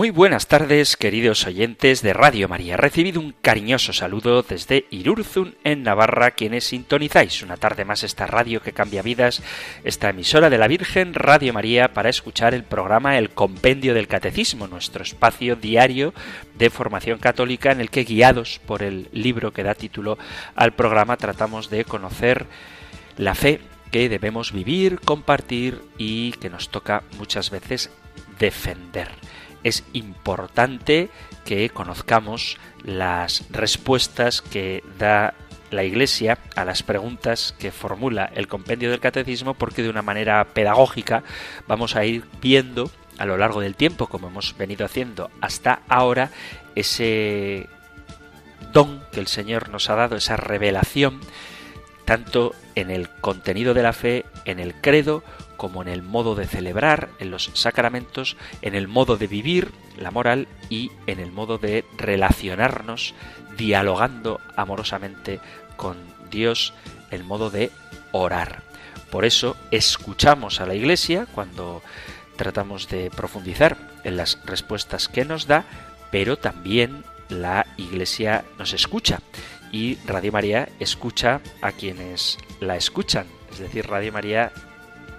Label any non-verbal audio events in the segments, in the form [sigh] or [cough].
Muy buenas tardes, queridos oyentes de Radio María. Recibido un cariñoso saludo desde Irurzun, en Navarra, quienes sintonizáis una tarde más esta radio que cambia vidas, esta emisora de la Virgen, Radio María, para escuchar el programa El Compendio del Catecismo, nuestro espacio diario de formación católica en el que, guiados por el libro que da título al programa, tratamos de conocer la fe que debemos vivir, compartir y que nos toca muchas veces defender es importante que conozcamos las respuestas que da la Iglesia a las preguntas que formula el compendio del catecismo porque de una manera pedagógica vamos a ir viendo a lo largo del tiempo, como hemos venido haciendo hasta ahora, ese don que el Señor nos ha dado, esa revelación, tanto en el contenido de la fe, en el credo, como en el modo de celebrar, en los sacramentos, en el modo de vivir la moral y en el modo de relacionarnos dialogando amorosamente con Dios, el modo de orar. Por eso escuchamos a la Iglesia cuando tratamos de profundizar en las respuestas que nos da, pero también la Iglesia nos escucha y Radio María escucha a quienes la escuchan. Es decir, Radio María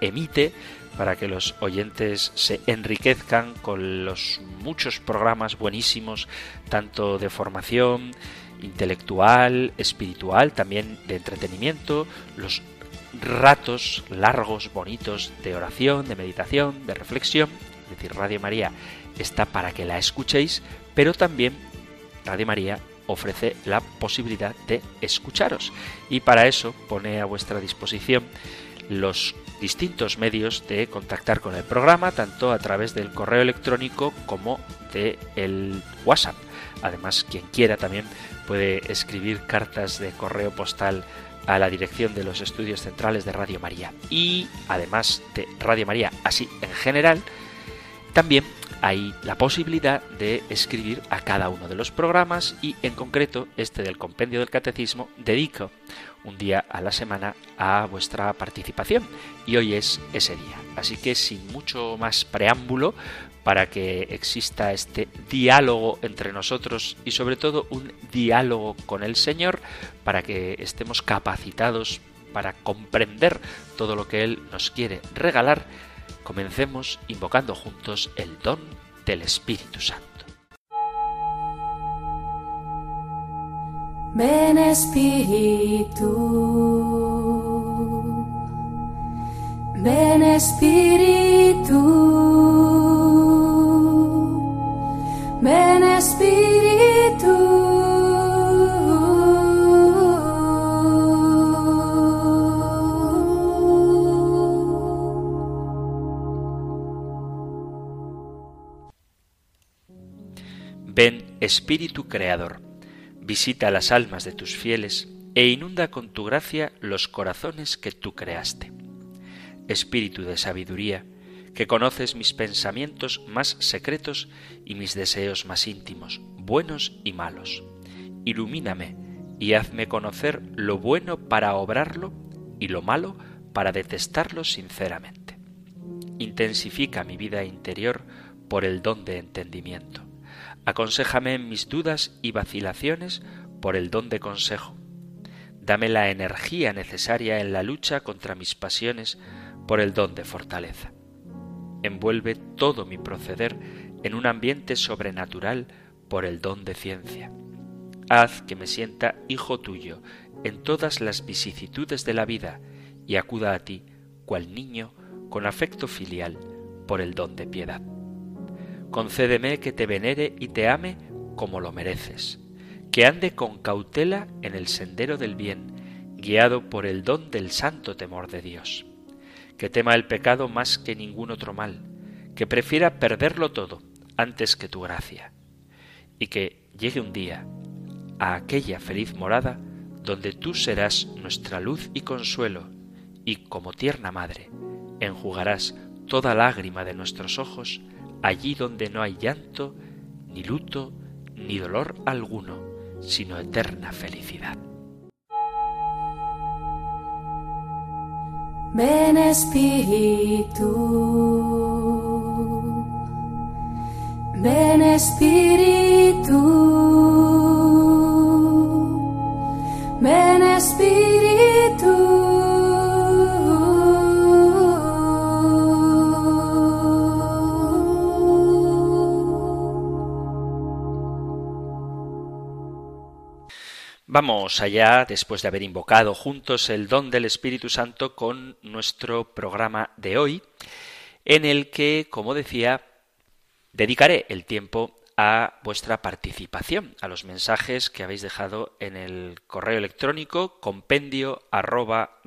emite para que los oyentes se enriquezcan con los muchos programas buenísimos, tanto de formación intelectual, espiritual, también de entretenimiento, los ratos largos, bonitos de oración, de meditación, de reflexión. Es decir, Radio María está para que la escuchéis, pero también Radio María ofrece la posibilidad de escucharos. Y para eso pone a vuestra disposición los distintos medios de contactar con el programa, tanto a través del correo electrónico como de el WhatsApp. Además, quien quiera también puede escribir cartas de correo postal a la dirección de los estudios centrales de Radio María. Y además de Radio María, así en general, también hay la posibilidad de escribir a cada uno de los programas y en concreto este del compendio del catecismo dedico un día a la semana a vuestra participación y hoy es ese día. Así que sin mucho más preámbulo, para que exista este diálogo entre nosotros y sobre todo un diálogo con el Señor, para que estemos capacitados para comprender todo lo que Él nos quiere regalar, comencemos invocando juntos el don del Espíritu Santo. Ven Espíritu, ven Espíritu, ven Espíritu. Ven Espíritu Creador visita las almas de tus fieles e inunda con tu gracia los corazones que tú creaste. Espíritu de sabiduría, que conoces mis pensamientos más secretos y mis deseos más íntimos, buenos y malos. Ilumíname y hazme conocer lo bueno para obrarlo y lo malo para detestarlo sinceramente. Intensifica mi vida interior por el don de entendimiento Aconséjame en mis dudas y vacilaciones por el don de consejo. Dame la energía necesaria en la lucha contra mis pasiones por el don de fortaleza. Envuelve todo mi proceder en un ambiente sobrenatural por el don de ciencia. Haz que me sienta hijo tuyo en todas las vicisitudes de la vida y acuda a ti, cual niño, con afecto filial por el don de piedad concédeme que te venere y te ame como lo mereces, que ande con cautela en el sendero del bien, guiado por el don del santo temor de Dios, que tema el pecado más que ningún otro mal, que prefiera perderlo todo antes que tu gracia, y que llegue un día a aquella feliz morada donde tú serás nuestra luz y consuelo, y como tierna madre, enjugarás toda lágrima de nuestros ojos allí donde no hay llanto, ni luto, ni dolor alguno, sino eterna felicidad. Ven Espíritu, ven Espíritu, ven Espíritu. Vamos allá, después de haber invocado juntos el don del Espíritu Santo, con nuestro programa de hoy, en el que, como decía, dedicaré el tiempo a vuestra participación, a los mensajes que habéis dejado en el correo electrónico compendio arroba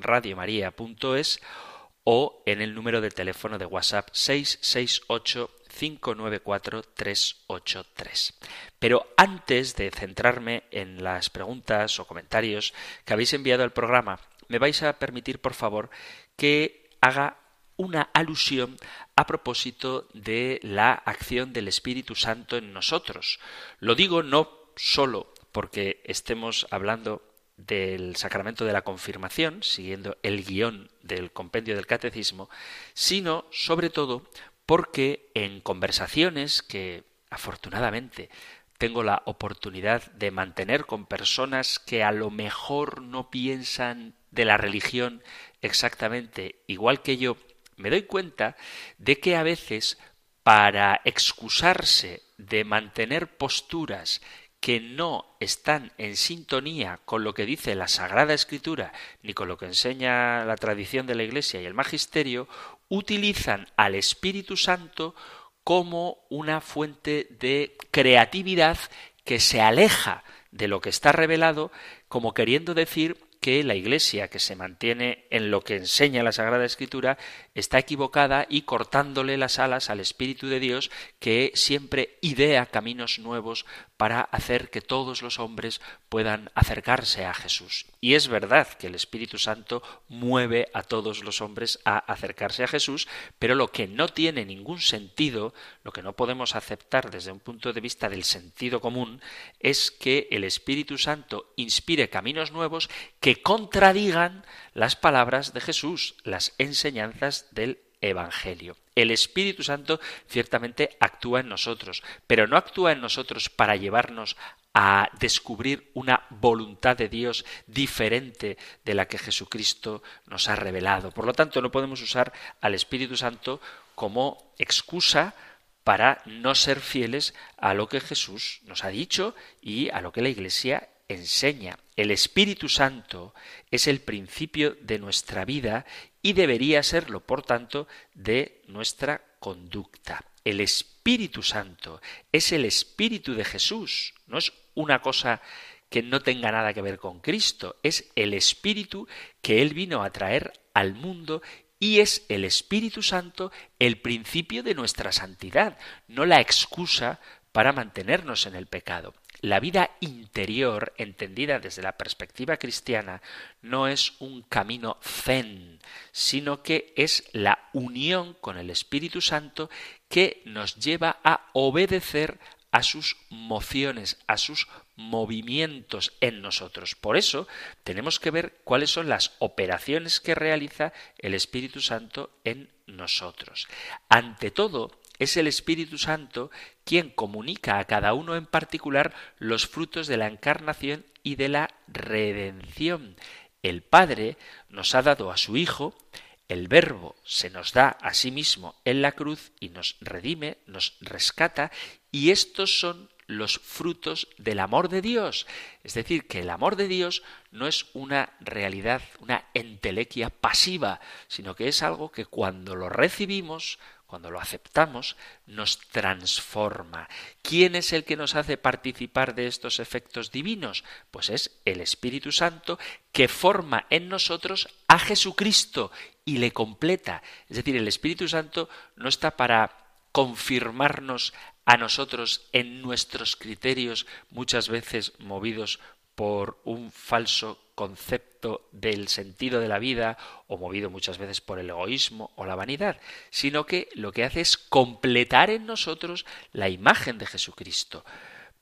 o en el número de teléfono de WhatsApp 668 594 383. Pero antes de centrarme en las preguntas o comentarios que habéis enviado al programa, me vais a permitir, por favor, que haga una alusión a propósito de la acción del Espíritu Santo en nosotros. Lo digo no solo porque estemos hablando del sacramento de la confirmación, siguiendo el guion del compendio del catecismo, sino sobre todo porque en conversaciones que afortunadamente tengo la oportunidad de mantener con personas que a lo mejor no piensan de la religión exactamente igual que yo, me doy cuenta de que a veces para excusarse de mantener posturas que no están en sintonía con lo que dice la Sagrada Escritura ni con lo que enseña la tradición de la Iglesia y el Magisterio, utilizan al Espíritu Santo como una fuente de creatividad que se aleja de lo que está revelado, como queriendo decir que la Iglesia, que se mantiene en lo que enseña la Sagrada Escritura, está equivocada y cortándole las alas al Espíritu de Dios, que siempre idea caminos nuevos para hacer que todos los hombres puedan acercarse a Jesús. Y es verdad que el Espíritu Santo mueve a todos los hombres a acercarse a Jesús, pero lo que no tiene ningún sentido, lo que no podemos aceptar desde un punto de vista del sentido común, es que el Espíritu Santo inspire caminos nuevos que contradigan las palabras de Jesús, las enseñanzas del Evangelio. El Espíritu Santo ciertamente actúa en nosotros, pero no actúa en nosotros para llevarnos a descubrir una voluntad de Dios diferente de la que Jesucristo nos ha revelado. Por lo tanto, no podemos usar al Espíritu Santo como excusa para no ser fieles a lo que Jesús nos ha dicho y a lo que la Iglesia enseña. El Espíritu Santo es el principio de nuestra vida y debería serlo, por tanto, de nuestra conducta. El Espíritu Santo es el Espíritu de Jesús, no es una cosa que no tenga nada que ver con Cristo, es el Espíritu que Él vino a traer al mundo y es el Espíritu Santo el principio de nuestra santidad, no la excusa para mantenernos en el pecado. La vida interior, entendida desde la perspectiva cristiana, no es un camino zen, sino que es la unión con el Espíritu Santo que nos lleva a obedecer a sus mociones, a sus movimientos en nosotros. Por eso tenemos que ver cuáles son las operaciones que realiza el Espíritu Santo en nosotros. Ante todo, es el Espíritu Santo quien comunica a cada uno en particular los frutos de la encarnación y de la redención. El Padre nos ha dado a su Hijo, el Verbo se nos da a sí mismo en la cruz y nos redime, nos rescata, y estos son los frutos del amor de Dios. Es decir, que el amor de Dios no es una realidad, una entelequia pasiva, sino que es algo que cuando lo recibimos, cuando lo aceptamos, nos transforma. ¿Quién es el que nos hace participar de estos efectos divinos? Pues es el Espíritu Santo que forma en nosotros a Jesucristo y le completa. Es decir, el Espíritu Santo no está para confirmarnos a nosotros en nuestros criterios muchas veces movidos por un falso concepto del sentido de la vida o movido muchas veces por el egoísmo o la vanidad, sino que lo que hace es completar en nosotros la imagen de Jesucristo,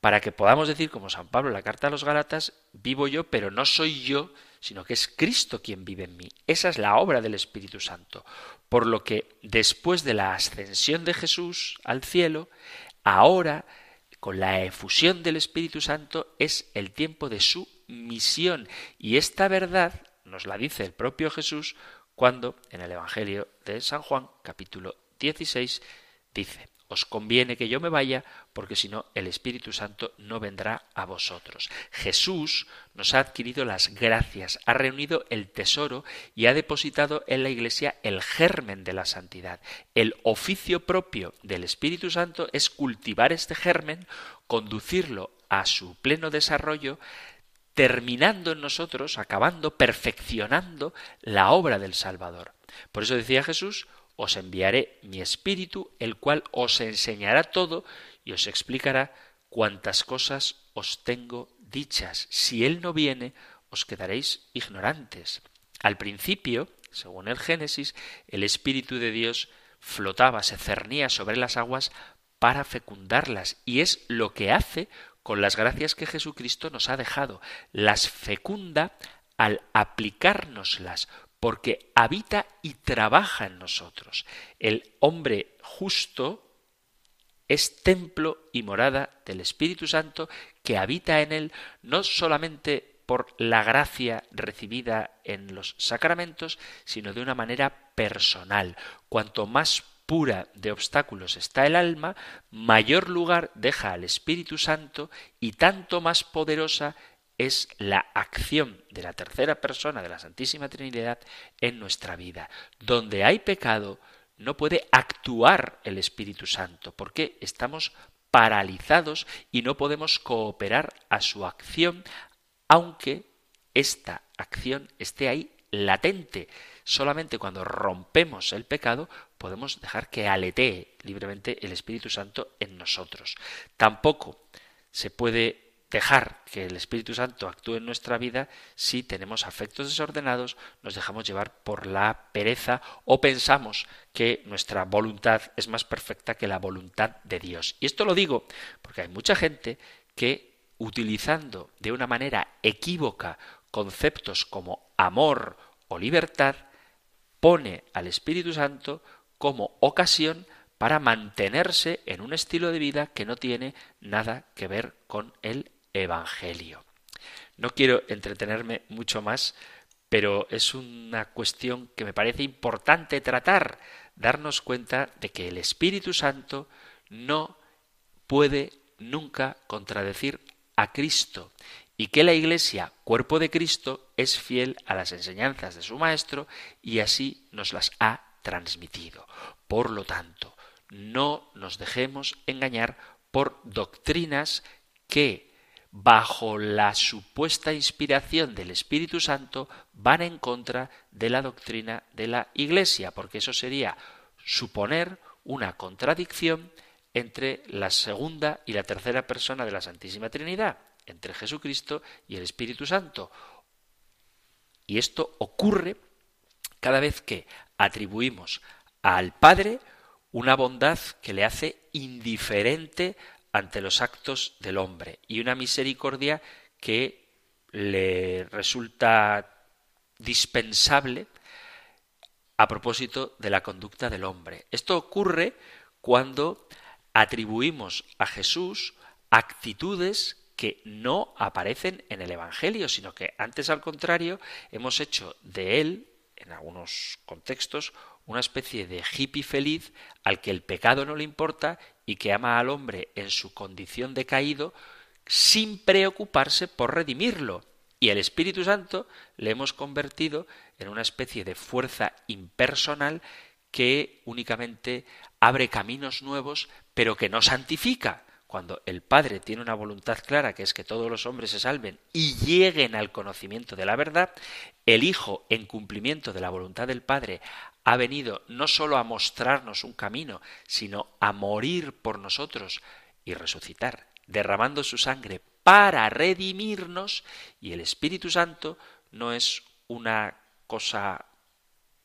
para que podamos decir, como San Pablo en la carta a los Galatas, vivo yo, pero no soy yo, sino que es Cristo quien vive en mí. Esa es la obra del Espíritu Santo. Por lo que después de la ascensión de Jesús al cielo, ahora, con la efusión del Espíritu Santo, es el tiempo de su misión. Y esta verdad nos la dice el propio Jesús cuando en el Evangelio de San Juan, capítulo 16, dice, os conviene que yo me vaya, porque si no el Espíritu Santo no vendrá a vosotros. Jesús nos ha adquirido las gracias, ha reunido el tesoro y ha depositado en la Iglesia el germen de la santidad. El oficio propio del Espíritu Santo es cultivar este germen, conducirlo a su pleno desarrollo, terminando en nosotros, acabando, perfeccionando la obra del Salvador. Por eso decía Jesús, os enviaré mi espíritu, el cual os enseñará todo y os explicará cuantas cosas os tengo dichas. Si él no viene, os quedaréis ignorantes. Al principio, según el Génesis, el Espíritu de Dios flotaba, se cernía sobre las aguas para fecundarlas, y es lo que hace con las gracias que Jesucristo nos ha dejado. Las fecunda al aplicárnoslas, porque habita y trabaja en nosotros. El hombre justo es templo y morada del Espíritu Santo que habita en él no solamente por la gracia recibida en los sacramentos, sino de una manera personal. Cuanto más pura de obstáculos está el alma, mayor lugar deja al Espíritu Santo y tanto más poderosa es la acción de la tercera persona de la Santísima Trinidad en nuestra vida. Donde hay pecado, no puede actuar el Espíritu Santo, porque estamos paralizados y no podemos cooperar a su acción, aunque esta acción esté ahí latente. Solamente cuando rompemos el pecado podemos dejar que aletee libremente el Espíritu Santo en nosotros. Tampoco se puede dejar que el Espíritu Santo actúe en nuestra vida si tenemos afectos desordenados, nos dejamos llevar por la pereza o pensamos que nuestra voluntad es más perfecta que la voluntad de Dios. Y esto lo digo porque hay mucha gente que utilizando de una manera equívoca conceptos como amor o libertad, pone al Espíritu Santo como ocasión para mantenerse en un estilo de vida que no tiene nada que ver con el Evangelio. No quiero entretenerme mucho más, pero es una cuestión que me parece importante tratar, darnos cuenta de que el Espíritu Santo no puede nunca contradecir a Cristo y que la Iglesia, cuerpo de Cristo, es fiel a las enseñanzas de su Maestro y así nos las ha transmitido. Por lo tanto, no nos dejemos engañar por doctrinas que bajo la supuesta inspiración del Espíritu Santo, van en contra de la doctrina de la Iglesia, porque eso sería suponer una contradicción entre la segunda y la tercera persona de la Santísima Trinidad, entre Jesucristo y el Espíritu Santo. Y esto ocurre cada vez que atribuimos al Padre una bondad que le hace indiferente ante los actos del hombre y una misericordia que le resulta dispensable a propósito de la conducta del hombre. Esto ocurre cuando atribuimos a Jesús actitudes que no aparecen en el Evangelio, sino que antes al contrario hemos hecho de él, en algunos contextos, una especie de hippie feliz al que el pecado no le importa y que ama al hombre en su condición de caído sin preocuparse por redimirlo. Y el Espíritu Santo le hemos convertido en una especie de fuerza impersonal que únicamente abre caminos nuevos, pero que no santifica. Cuando el Padre tiene una voluntad clara, que es que todos los hombres se salven y lleguen al conocimiento de la verdad, el Hijo, en cumplimiento de la voluntad del Padre, ha venido no sólo a mostrarnos un camino, sino a morir por nosotros y resucitar, derramando su sangre para redimirnos y el Espíritu Santo no es una cosa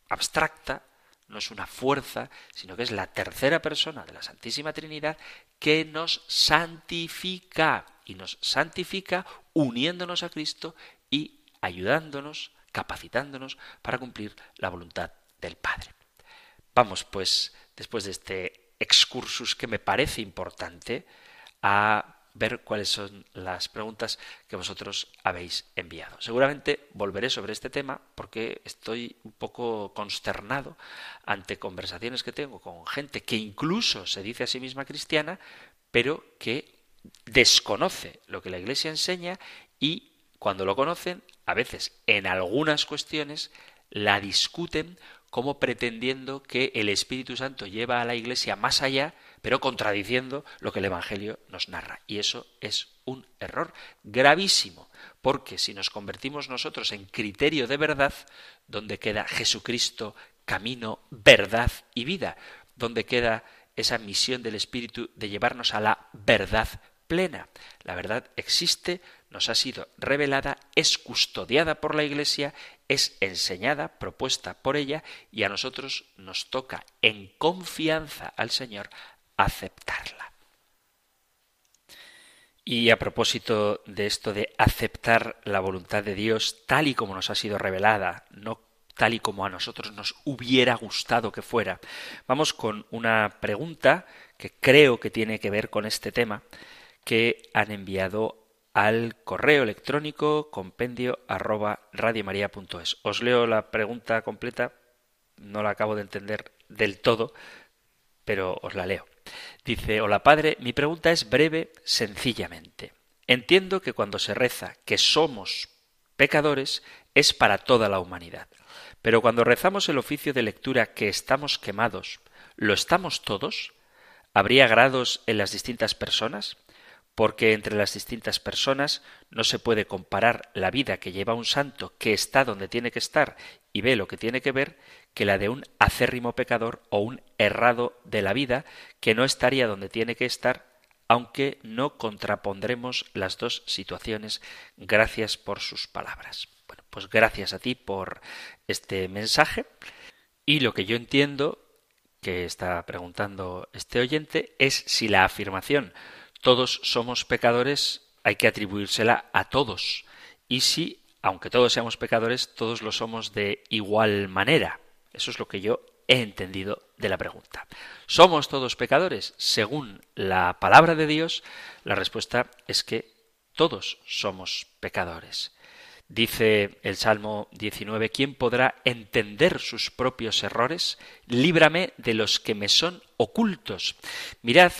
abstracta, no es una fuerza, sino que es la tercera persona de la Santísima Trinidad que nos santifica y nos santifica uniéndonos a Cristo y ayudándonos, capacitándonos para cumplir la voluntad del Padre. Vamos pues, después de este excursus que me parece importante, a ver cuáles son las preguntas que vosotros habéis enviado. Seguramente volveré sobre este tema porque estoy un poco consternado ante conversaciones que tengo con gente que incluso se dice a sí misma cristiana, pero que desconoce lo que la Iglesia enseña y cuando lo conocen, a veces en algunas cuestiones, la discuten como pretendiendo que el Espíritu Santo lleva a la Iglesia más allá, pero contradiciendo lo que el Evangelio nos narra. Y eso es un error gravísimo, porque si nos convertimos nosotros en criterio de verdad, donde queda Jesucristo, camino, verdad y vida, donde queda esa misión del Espíritu de llevarnos a la verdad plena. La verdad existe, nos ha sido revelada, es custodiada por la Iglesia, es enseñada, propuesta por ella, y a nosotros nos toca, en confianza al Señor, aceptarla. Y a propósito de esto de aceptar la voluntad de Dios tal y como nos ha sido revelada, no tal y como a nosotros nos hubiera gustado que fuera, vamos con una pregunta que creo que tiene que ver con este tema que han enviado al correo electrónico compendio arroba radiomaria.es. Os leo la pregunta completa, no la acabo de entender del todo, pero os la leo. Dice, hola padre, mi pregunta es breve, sencillamente. Entiendo que cuando se reza que somos pecadores es para toda la humanidad. Pero cuando rezamos el oficio de lectura que estamos quemados, ¿lo estamos todos? ¿Habría grados en las distintas personas? porque entre las distintas personas no se puede comparar la vida que lleva un santo que está donde tiene que estar y ve lo que tiene que ver que la de un acérrimo pecador o un errado de la vida que no estaría donde tiene que estar aunque no contrapondremos las dos situaciones. Gracias por sus palabras. Bueno, pues gracias a ti por este mensaje. Y lo que yo entiendo que está preguntando este oyente es si la afirmación todos somos pecadores, hay que atribuírsela a todos. Y si, aunque todos seamos pecadores, todos lo somos de igual manera. Eso es lo que yo he entendido de la pregunta. ¿Somos todos pecadores? Según la palabra de Dios, la respuesta es que todos somos pecadores. Dice el Salmo 19, ¿quién podrá entender sus propios errores? Líbrame de los que me son ocultos. Mirad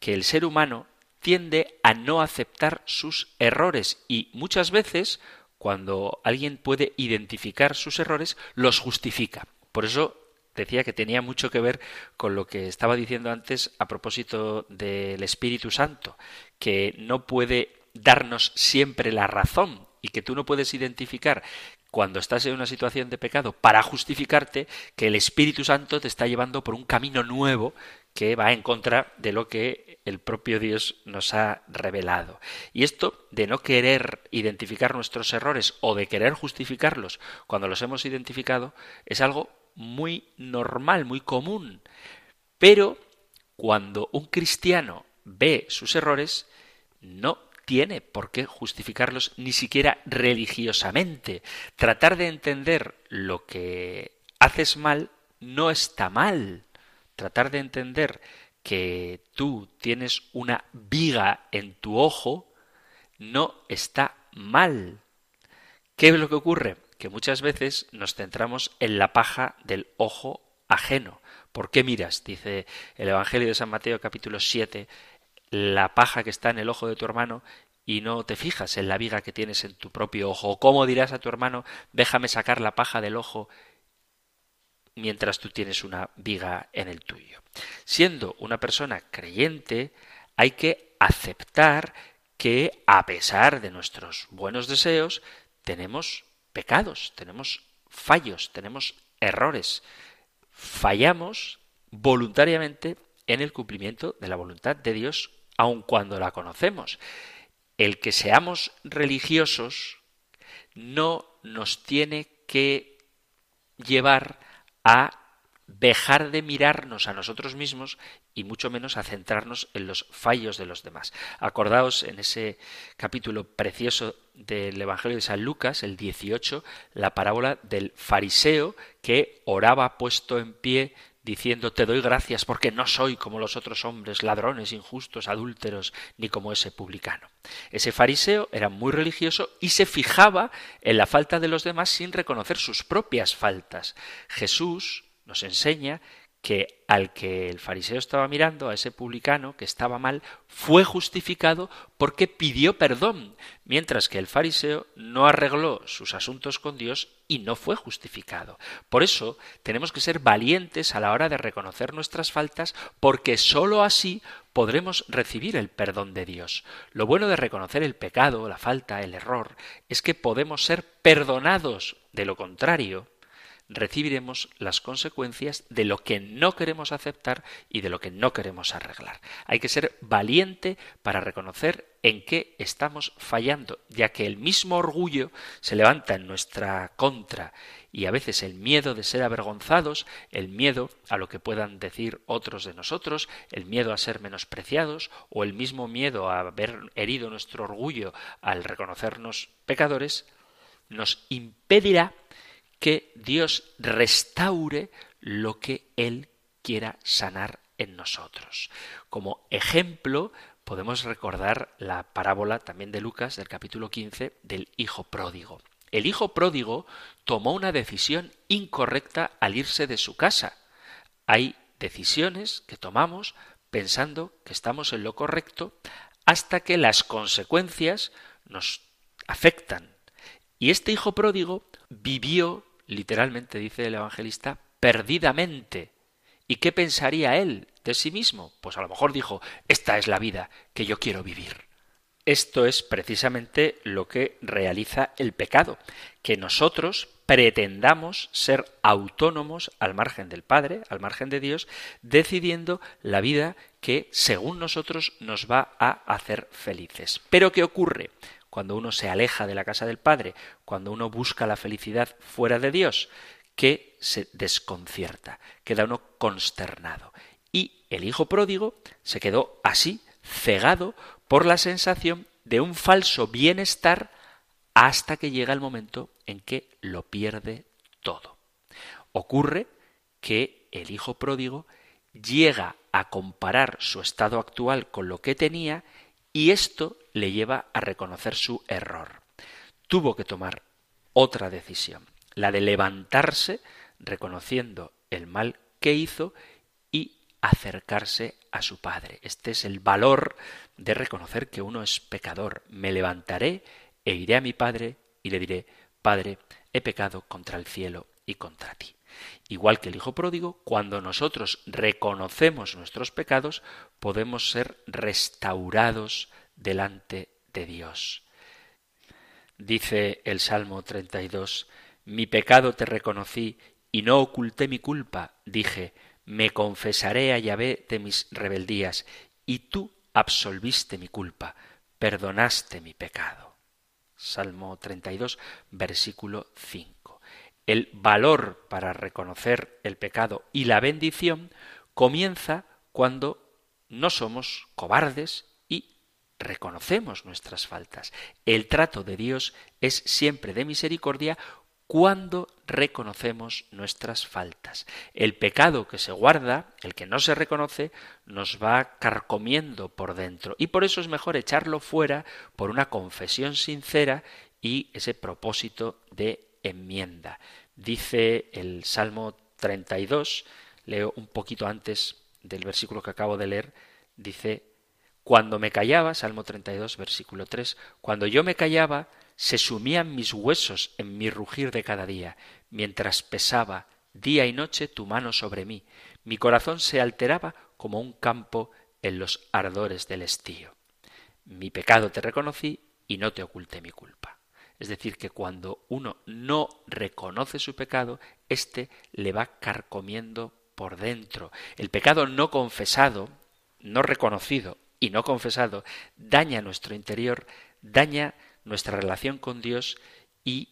que el ser humano tiende a no aceptar sus errores y muchas veces cuando alguien puede identificar sus errores, los justifica. Por eso decía que tenía mucho que ver con lo que estaba diciendo antes a propósito del Espíritu Santo, que no puede darnos siempre la razón y que tú no puedes identificar cuando estás en una situación de pecado para justificarte que el Espíritu Santo te está llevando por un camino nuevo que va en contra de lo que el propio Dios nos ha revelado. Y esto de no querer identificar nuestros errores o de querer justificarlos cuando los hemos identificado es algo muy normal, muy común. Pero cuando un cristiano ve sus errores, no tiene por qué justificarlos ni siquiera religiosamente. Tratar de entender lo que haces mal no está mal tratar de entender que tú tienes una viga en tu ojo no está mal. ¿Qué es lo que ocurre? Que muchas veces nos centramos en la paja del ojo ajeno. ¿Por qué miras? Dice el Evangelio de San Mateo capítulo 7, la paja que está en el ojo de tu hermano y no te fijas en la viga que tienes en tu propio ojo. ¿Cómo dirás a tu hermano, déjame sacar la paja del ojo mientras tú tienes una viga en el tuyo. Siendo una persona creyente, hay que aceptar que a pesar de nuestros buenos deseos, tenemos pecados, tenemos fallos, tenemos errores. Fallamos voluntariamente en el cumplimiento de la voluntad de Dios, aun cuando la conocemos. el que seamos religiosos no nos tiene que llevar a dejar de mirarnos a nosotros mismos y mucho menos a centrarnos en los fallos de los demás. Acordaos en ese capítulo precioso del Evangelio de San Lucas, el 18, la parábola del fariseo que oraba puesto en pie diciendo te doy gracias porque no soy como los otros hombres, ladrones, injustos, adúlteros, ni como ese publicano. Ese fariseo era muy religioso y se fijaba en la falta de los demás sin reconocer sus propias faltas. Jesús nos enseña que al que el fariseo estaba mirando, a ese publicano que estaba mal, fue justificado porque pidió perdón, mientras que el fariseo no arregló sus asuntos con Dios y no fue justificado. Por eso tenemos que ser valientes a la hora de reconocer nuestras faltas, porque sólo así podremos recibir el perdón de Dios. Lo bueno de reconocer el pecado, la falta, el error, es que podemos ser perdonados. De lo contrario, recibiremos las consecuencias de lo que no queremos aceptar y de lo que no queremos arreglar. Hay que ser valiente para reconocer en qué estamos fallando, ya que el mismo orgullo se levanta en nuestra contra y a veces el miedo de ser avergonzados, el miedo a lo que puedan decir otros de nosotros, el miedo a ser menospreciados o el mismo miedo a haber herido nuestro orgullo al reconocernos pecadores, nos impedirá que Dios restaure lo que Él quiera sanar en nosotros. Como ejemplo, podemos recordar la parábola también de Lucas del capítulo 15 del Hijo pródigo. El Hijo pródigo tomó una decisión incorrecta al irse de su casa. Hay decisiones que tomamos pensando que estamos en lo correcto hasta que las consecuencias nos afectan. Y este Hijo pródigo vivió literalmente dice el evangelista, perdidamente. ¿Y qué pensaría él de sí mismo? Pues a lo mejor dijo, esta es la vida que yo quiero vivir. Esto es precisamente lo que realiza el pecado, que nosotros pretendamos ser autónomos al margen del Padre, al margen de Dios, decidiendo la vida que, según nosotros, nos va a hacer felices. Pero ¿qué ocurre? Cuando uno se aleja de la casa del Padre, cuando uno busca la felicidad fuera de Dios, que se desconcierta, queda uno consternado. Y el hijo pródigo se quedó así, cegado por la sensación de un falso bienestar hasta que llega el momento en que lo pierde todo. Ocurre que el hijo pródigo llega a comparar su estado actual con lo que tenía y esto le lleva a reconocer su error. Tuvo que tomar otra decisión, la de levantarse reconociendo el mal que hizo y acercarse a su Padre. Este es el valor de reconocer que uno es pecador. Me levantaré e iré a mi Padre y le diré, Padre, he pecado contra el cielo y contra ti. Igual que el Hijo Pródigo, cuando nosotros reconocemos nuestros pecados, podemos ser restaurados delante de Dios. Dice el Salmo 32, Mi pecado te reconocí y no oculté mi culpa. Dije, me confesaré a Yahvé de mis rebeldías, y tú absolviste mi culpa, perdonaste mi pecado. Salmo 32, versículo 5. El valor para reconocer el pecado y la bendición comienza cuando no somos cobardes reconocemos nuestras faltas. El trato de Dios es siempre de misericordia cuando reconocemos nuestras faltas. El pecado que se guarda, el que no se reconoce, nos va carcomiendo por dentro y por eso es mejor echarlo fuera por una confesión sincera y ese propósito de enmienda. Dice el Salmo 32, leo un poquito antes del versículo que acabo de leer, dice cuando me callaba, Salmo 32, versículo 3, cuando yo me callaba, se sumían mis huesos en mi rugir de cada día, mientras pesaba día y noche tu mano sobre mí. Mi corazón se alteraba como un campo en los ardores del estío. Mi pecado te reconocí y no te oculté mi culpa. Es decir, que cuando uno no reconoce su pecado, éste le va carcomiendo por dentro. El pecado no confesado, no reconocido y no confesado daña nuestro interior daña nuestra relación con Dios y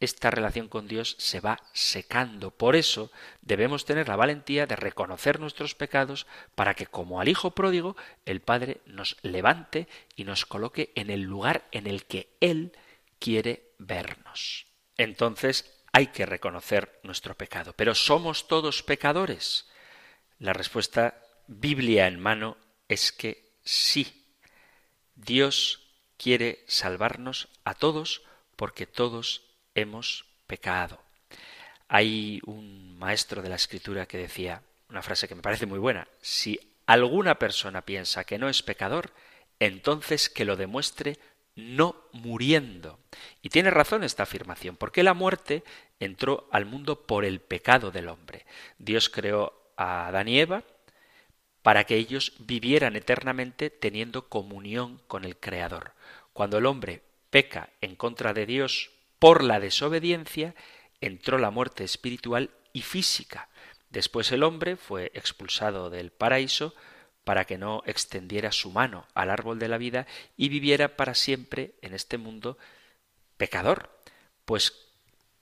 esta relación con Dios se va secando. Por eso debemos tener la valentía de reconocer nuestros pecados para que, como al Hijo pródigo, el Padre nos levante y nos coloque en el lugar en el que Él quiere vernos. Entonces hay que reconocer nuestro pecado. Pero ¿somos todos pecadores? La respuesta, Biblia en mano, es que sí. Dios quiere salvarnos a todos porque todos hemos pecado. Hay un maestro de la escritura que decía una frase que me parece muy buena. Si alguna persona piensa que no es pecador, entonces que lo demuestre no muriendo. Y tiene razón esta afirmación, porque la muerte entró al mundo por el pecado del hombre. Dios creó a Adán y Eva para que ellos vivieran eternamente teniendo comunión con el Creador. Cuando el hombre peca en contra de Dios por la desobediencia, entró la muerte espiritual y física. Después el hombre fue expulsado del paraíso para que no extendiera su mano al árbol de la vida y viviera para siempre en este mundo pecador. Pues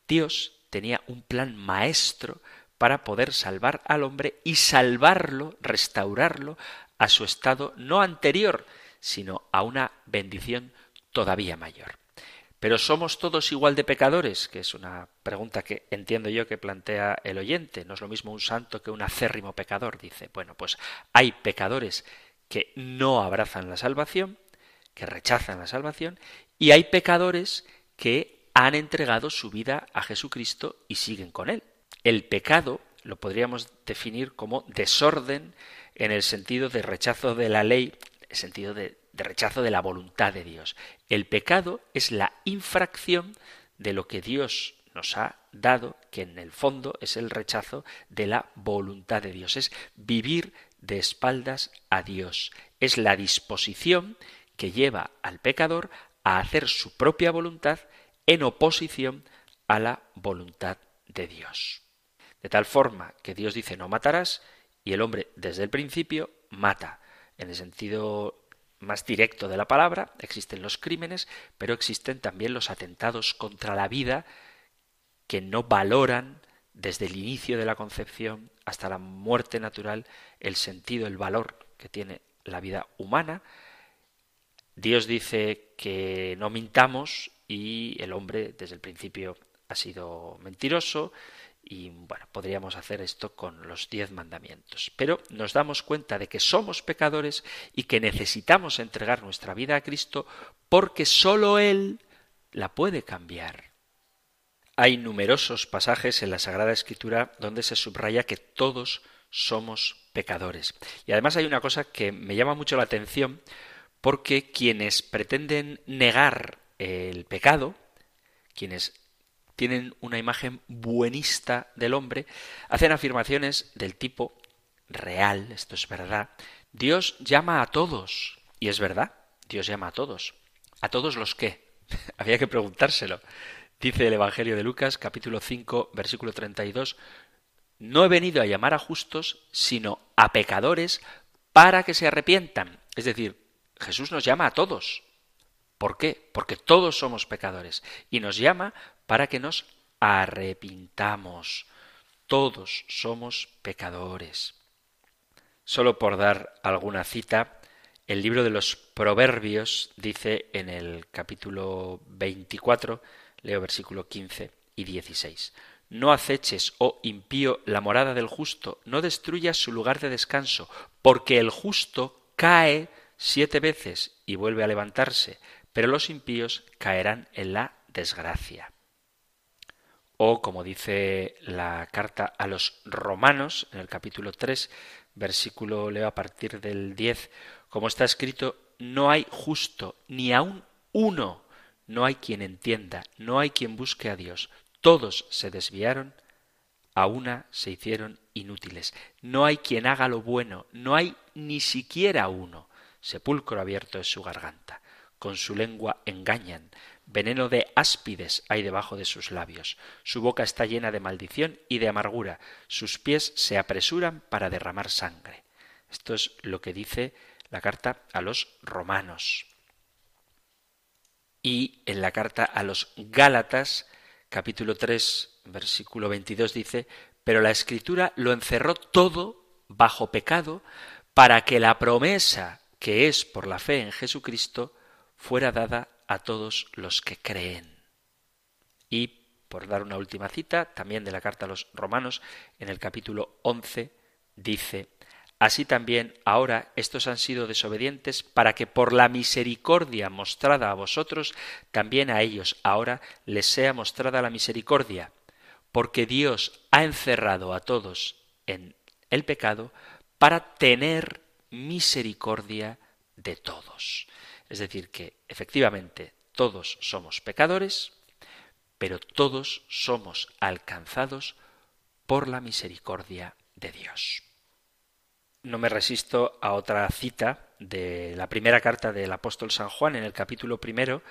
Dios tenía un plan maestro para poder salvar al hombre y salvarlo, restaurarlo a su estado no anterior, sino a una bendición todavía mayor. Pero ¿somos todos igual de pecadores? Que es una pregunta que entiendo yo que plantea el oyente. No es lo mismo un santo que un acérrimo pecador, dice. Bueno, pues hay pecadores que no abrazan la salvación, que rechazan la salvación, y hay pecadores que han entregado su vida a Jesucristo y siguen con él. El pecado lo podríamos definir como desorden en el sentido de rechazo de la ley, en el sentido de de rechazo de la voluntad de Dios. El pecado es la infracción de lo que Dios nos ha dado, que en el fondo es el rechazo de la voluntad de Dios, es vivir de espaldas a Dios, es la disposición que lleva al pecador a hacer su propia voluntad en oposición a la voluntad de Dios. De tal forma que Dios dice no matarás y el hombre desde el principio mata. En el sentido más directo de la palabra, existen los crímenes, pero existen también los atentados contra la vida que no valoran desde el inicio de la concepción hasta la muerte natural el sentido, el valor que tiene la vida humana. Dios dice que no mintamos y el hombre desde el principio ha sido mentiroso y bueno, podríamos hacer esto con los diez mandamientos. Pero nos damos cuenta de que somos pecadores y que necesitamos entregar nuestra vida a Cristo porque sólo Él la puede cambiar. Hay numerosos pasajes en la Sagrada Escritura donde se subraya que todos somos pecadores. Y además hay una cosa que me llama mucho la atención porque quienes pretenden negar el pecado, quienes tienen una imagen buenista del hombre, hacen afirmaciones del tipo real, esto es verdad, Dios llama a todos, y es verdad, Dios llama a todos. ¿A todos los qué? [laughs] Había que preguntárselo. Dice el Evangelio de Lucas, capítulo 5, versículo 32, No he venido a llamar a justos, sino a pecadores para que se arrepientan. Es decir, Jesús nos llama a todos. ¿Por qué? Porque todos somos pecadores y nos llama para que nos arrepintamos. Todos somos pecadores. Solo por dar alguna cita, el libro de los Proverbios dice en el capítulo 24, leo versículo 15 y 16. No aceches, oh impío, la morada del justo, no destruyas su lugar de descanso, porque el justo cae siete veces y vuelve a levantarse, pero los impíos caerán en la desgracia. O, como dice la carta a los romanos, en el capítulo 3, versículo leo a partir del 10, como está escrito, no hay justo, ni aun uno, no hay quien entienda, no hay quien busque a Dios. Todos se desviaron, a una se hicieron inútiles. No hay quien haga lo bueno, no hay ni siquiera uno. Sepulcro abierto es su garganta. Con su lengua engañan, Veneno de áspides hay debajo de sus labios. Su boca está llena de maldición y de amargura. Sus pies se apresuran para derramar sangre. Esto es lo que dice la carta a los romanos. Y en la carta a los Gálatas, capítulo 3, versículo 22 dice, pero la escritura lo encerró todo bajo pecado para que la promesa que es por la fe en Jesucristo fuera dada a todos los que creen. Y, por dar una última cita, también de la carta a los romanos, en el capítulo 11, dice, Así también ahora estos han sido desobedientes para que por la misericordia mostrada a vosotros, también a ellos ahora les sea mostrada la misericordia, porque Dios ha encerrado a todos en el pecado para tener misericordia de todos. Es decir, que efectivamente todos somos pecadores, pero todos somos alcanzados por la misericordia de Dios. No me resisto a otra cita de la primera carta del apóstol San Juan en el capítulo primero,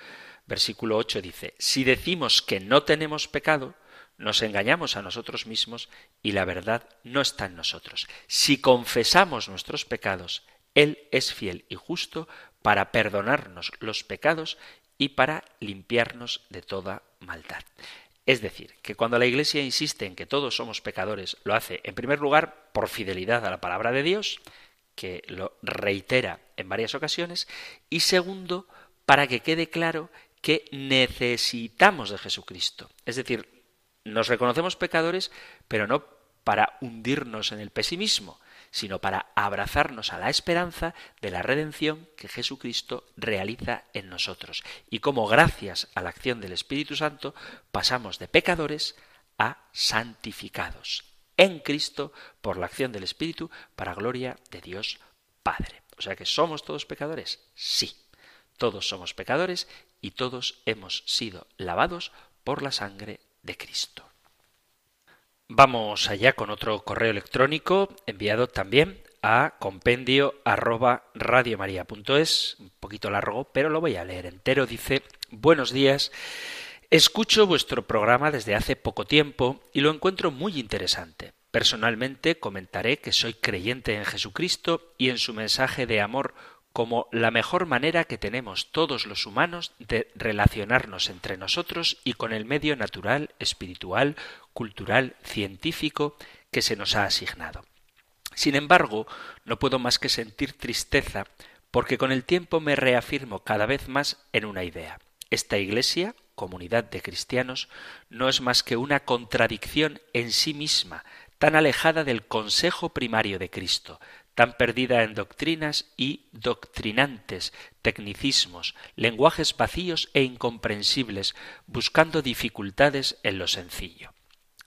versículo 8 dice, Si decimos que no tenemos pecado, nos engañamos a nosotros mismos y la verdad no está en nosotros. Si confesamos nuestros pecados, Él es fiel y justo para perdonarnos los pecados y para limpiarnos de toda maldad. Es decir, que cuando la Iglesia insiste en que todos somos pecadores, lo hace en primer lugar por fidelidad a la palabra de Dios, que lo reitera en varias ocasiones, y segundo, para que quede claro que necesitamos de Jesucristo. Es decir, nos reconocemos pecadores, pero no para hundirnos en el pesimismo, sino para abrazarnos a la esperanza de la redención que Jesucristo realiza en nosotros. Y como gracias a la acción del Espíritu Santo pasamos de pecadores a santificados en Cristo por la acción del Espíritu para gloria de Dios Padre. O sea que somos todos pecadores, sí. Todos somos pecadores y todos hemos sido lavados por la sangre de Cristo. Vamos allá con otro correo electrónico enviado también a compendio arroba radiomaria.es, un poquito largo, pero lo voy a leer entero. Dice, buenos días, escucho vuestro programa desde hace poco tiempo y lo encuentro muy interesante. Personalmente comentaré que soy creyente en Jesucristo y en su mensaje de amor como la mejor manera que tenemos todos los humanos de relacionarnos entre nosotros y con el medio natural, espiritual, cultural, científico que se nos ha asignado. Sin embargo, no puedo más que sentir tristeza porque con el tiempo me reafirmo cada vez más en una idea. Esta Iglesia, comunidad de cristianos, no es más que una contradicción en sí misma, tan alejada del consejo primario de Cristo, tan perdida en doctrinas y doctrinantes, tecnicismos, lenguajes vacíos e incomprensibles, buscando dificultades en lo sencillo.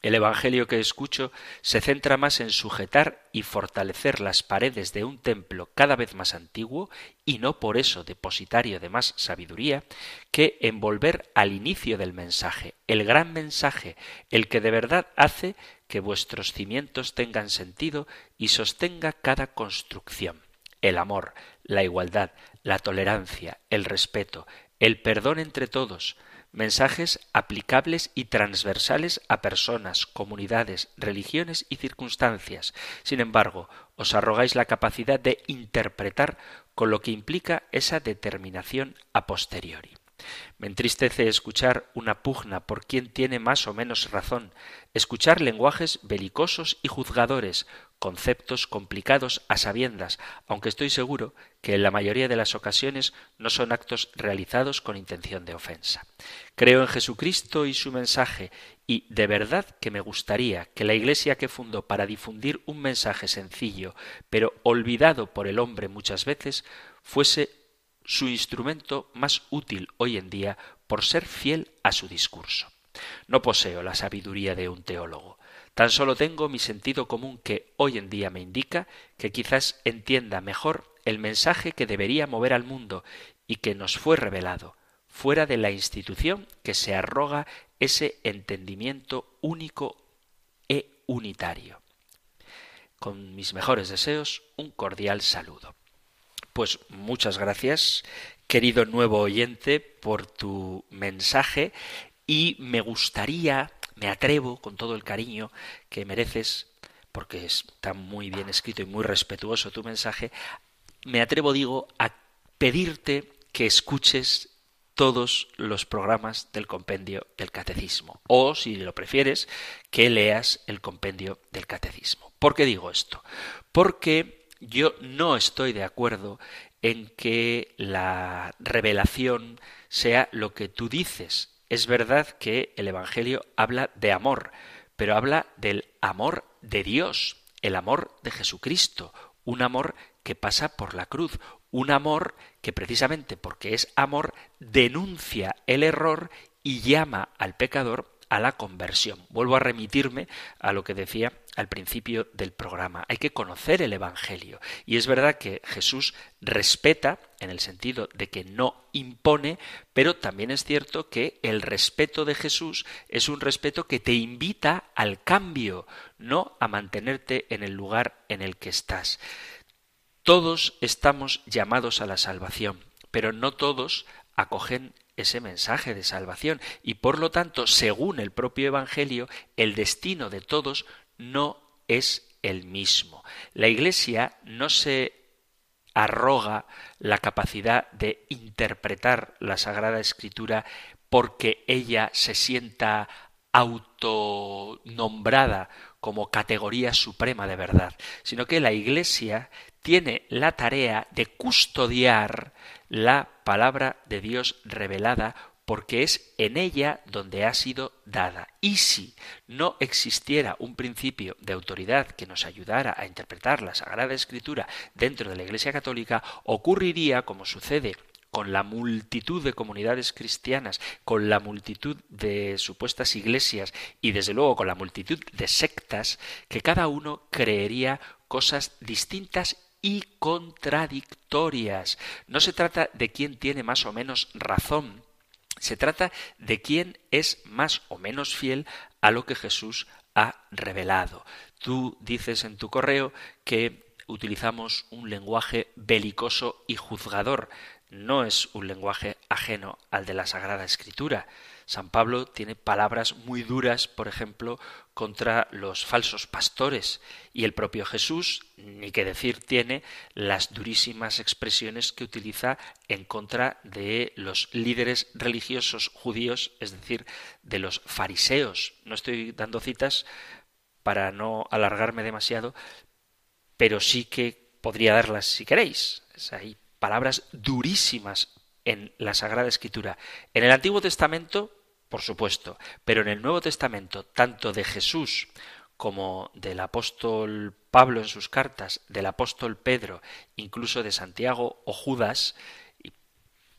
El Evangelio que escucho se centra más en sujetar y fortalecer las paredes de un templo cada vez más antiguo, y no por eso depositario de más sabiduría, que en volver al inicio del mensaje, el gran mensaje, el que de verdad hace que vuestros cimientos tengan sentido y sostenga cada construcción. El amor, la igualdad, la tolerancia, el respeto, el perdón entre todos, mensajes aplicables y transversales a personas, comunidades, religiones y circunstancias. Sin embargo, os arrogáis la capacidad de interpretar con lo que implica esa determinación a posteriori. Me entristece escuchar una pugna por quien tiene más o menos razón, escuchar lenguajes belicosos y juzgadores, conceptos complicados a sabiendas, aunque estoy seguro que en la mayoría de las ocasiones no son actos realizados con intención de ofensa. Creo en Jesucristo y su mensaje, y de verdad que me gustaría que la Iglesia que fundó para difundir un mensaje sencillo, pero olvidado por el hombre muchas veces, fuese su instrumento más útil hoy en día por ser fiel a su discurso. No poseo la sabiduría de un teólogo. Tan solo tengo mi sentido común que hoy en día me indica que quizás entienda mejor el mensaje que debería mover al mundo y que nos fue revelado, fuera de la institución que se arroga ese entendimiento único e unitario. Con mis mejores deseos, un cordial saludo. Pues muchas gracias, querido nuevo oyente, por tu mensaje y me gustaría, me atrevo con todo el cariño que mereces, porque está muy bien escrito y muy respetuoso tu mensaje, me atrevo, digo, a pedirte que escuches todos los programas del compendio del catecismo. O, si lo prefieres, que leas el compendio del catecismo. ¿Por qué digo esto? Porque yo no estoy de acuerdo en que la revelación sea lo que tú dices. Es verdad que el Evangelio habla de amor, pero habla del amor de Dios, el amor de Jesucristo, un amor que pasa por la cruz, un amor que precisamente porque es amor denuncia el error y llama al pecador a la conversión. Vuelvo a remitirme a lo que decía al principio del programa. Hay que conocer el Evangelio. Y es verdad que Jesús respeta, en el sentido de que no impone, pero también es cierto que el respeto de Jesús es un respeto que te invita al cambio, no a mantenerte en el lugar en el que estás. Todos estamos llamados a la salvación, pero no todos acogen ese mensaje de salvación y por lo tanto, según el propio Evangelio, el destino de todos no es el mismo. La Iglesia no se arroga la capacidad de interpretar la Sagrada Escritura porque ella se sienta autonombrada como categoría suprema de verdad, sino que la Iglesia tiene la tarea de custodiar la palabra de Dios revelada porque es en ella donde ha sido dada. Y si no existiera un principio de autoridad que nos ayudara a interpretar la Sagrada Escritura dentro de la Iglesia Católica, ocurriría, como sucede con la multitud de comunidades cristianas, con la multitud de supuestas iglesias y desde luego con la multitud de sectas, que cada uno creería cosas distintas y contradictorias. No se trata de quién tiene más o menos razón, se trata de quién es más o menos fiel a lo que Jesús ha revelado. Tú dices en tu correo que utilizamos un lenguaje belicoso y juzgador. No es un lenguaje ajeno al de la Sagrada Escritura. San Pablo tiene palabras muy duras, por ejemplo, contra los falsos pastores y el propio Jesús, ni que decir tiene, las durísimas expresiones que utiliza en contra de los líderes religiosos judíos, es decir, de los fariseos. No estoy dando citas para no alargarme demasiado, pero sí que podría darlas si queréis. Hay palabras durísimas en la Sagrada Escritura. En el Antiguo Testamento, por supuesto, pero en el Nuevo Testamento, tanto de Jesús como del apóstol Pablo en sus cartas, del apóstol Pedro, incluso de Santiago o Judas,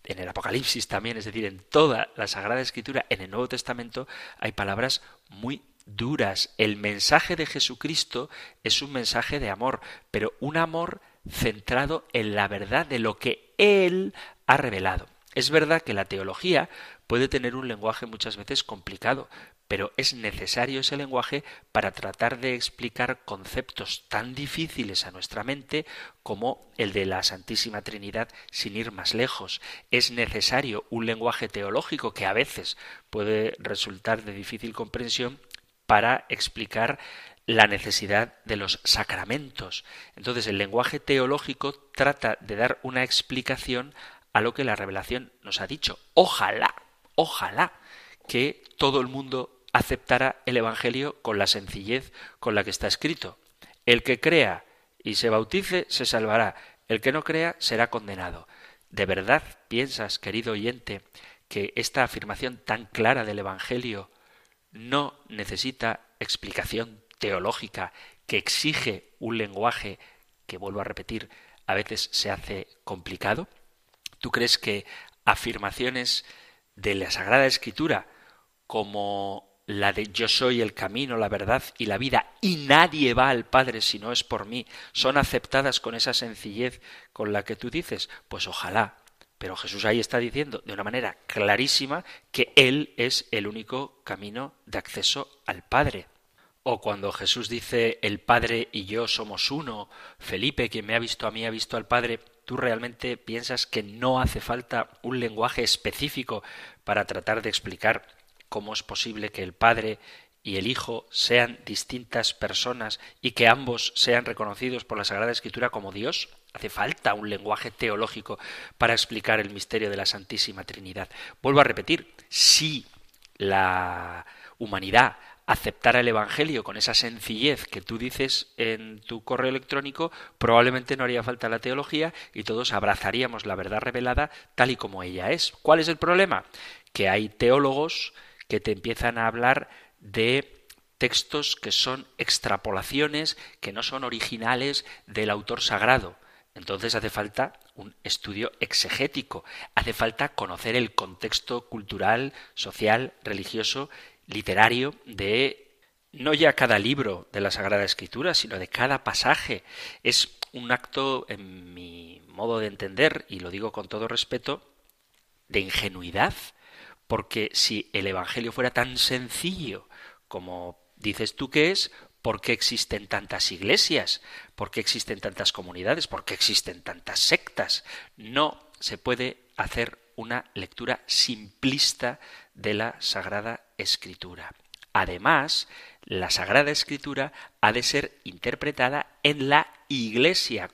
en el Apocalipsis también, es decir, en toda la Sagrada Escritura, en el Nuevo Testamento, hay palabras muy duras. El mensaje de Jesucristo es un mensaje de amor, pero un amor centrado en la verdad de lo que Él ha revelado. Es verdad que la teología puede tener un lenguaje muchas veces complicado, pero es necesario ese lenguaje para tratar de explicar conceptos tan difíciles a nuestra mente como el de la Santísima Trinidad sin ir más lejos. Es necesario un lenguaje teológico que a veces puede resultar de difícil comprensión para explicar la necesidad de los sacramentos. Entonces el lenguaje teológico trata de dar una explicación a lo que la revelación nos ha dicho. Ojalá, ojalá que todo el mundo aceptara el Evangelio con la sencillez con la que está escrito. El que crea y se bautice se salvará, el que no crea será condenado. ¿De verdad piensas, querido oyente, que esta afirmación tan clara del Evangelio no necesita explicación teológica que exige un lenguaje que, vuelvo a repetir, a veces se hace complicado? ¿Tú crees que afirmaciones de la Sagrada Escritura como la de yo soy el camino, la verdad y la vida, y nadie va al Padre si no es por mí, son aceptadas con esa sencillez con la que tú dices? Pues ojalá. Pero Jesús ahí está diciendo de una manera clarísima que Él es el único camino de acceso al Padre. O cuando Jesús dice el Padre y yo somos uno, Felipe, quien me ha visto a mí ha visto al Padre, ¿tú realmente piensas que no hace falta un lenguaje específico para tratar de explicar cómo es posible que el Padre y el Hijo sean distintas personas y que ambos sean reconocidos por la Sagrada Escritura como Dios? Hace falta un lenguaje teológico para explicar el misterio de la Santísima Trinidad. Vuelvo a repetir, si la humanidad aceptara el Evangelio con esa sencillez que tú dices en tu correo electrónico, probablemente no haría falta la teología y todos abrazaríamos la verdad revelada tal y como ella es. ¿Cuál es el problema? Que hay teólogos que te empiezan a hablar de textos que son extrapolaciones, que no son originales del autor sagrado. Entonces hace falta un estudio exegético, hace falta conocer el contexto cultural, social, religioso literario de no ya cada libro de la Sagrada Escritura, sino de cada pasaje. Es un acto, en mi modo de entender, y lo digo con todo respeto, de ingenuidad, porque si el Evangelio fuera tan sencillo como dices tú que es, ¿por qué existen tantas iglesias? ¿Por qué existen tantas comunidades? ¿Por qué existen tantas sectas? No se puede hacer una lectura simplista de la Sagrada Escritura. Además, la Sagrada Escritura ha de ser interpretada en la Iglesia,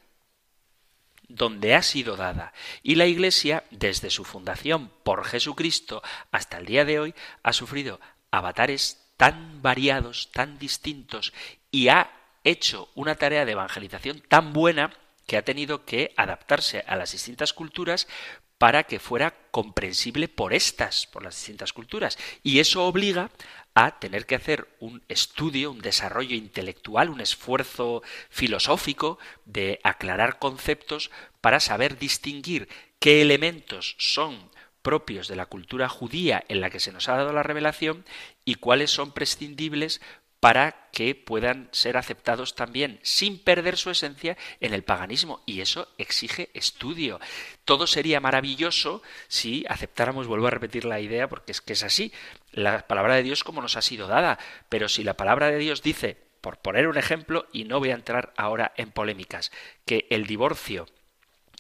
donde ha sido dada. Y la Iglesia, desde su fundación por Jesucristo hasta el día de hoy, ha sufrido avatares tan variados, tan distintos, y ha hecho una tarea de evangelización tan buena que ha tenido que adaptarse a las distintas culturas para que fuera comprensible por estas, por las distintas culturas. Y eso obliga a tener que hacer un estudio, un desarrollo intelectual, un esfuerzo filosófico de aclarar conceptos para saber distinguir qué elementos son propios de la cultura judía en la que se nos ha dado la revelación y cuáles son prescindibles para que puedan ser aceptados también sin perder su esencia en el paganismo. Y eso exige estudio. Todo sería maravilloso si aceptáramos, vuelvo a repetir la idea porque es que es así, la palabra de Dios como nos ha sido dada. Pero si la palabra de Dios dice, por poner un ejemplo, y no voy a entrar ahora en polémicas, que el divorcio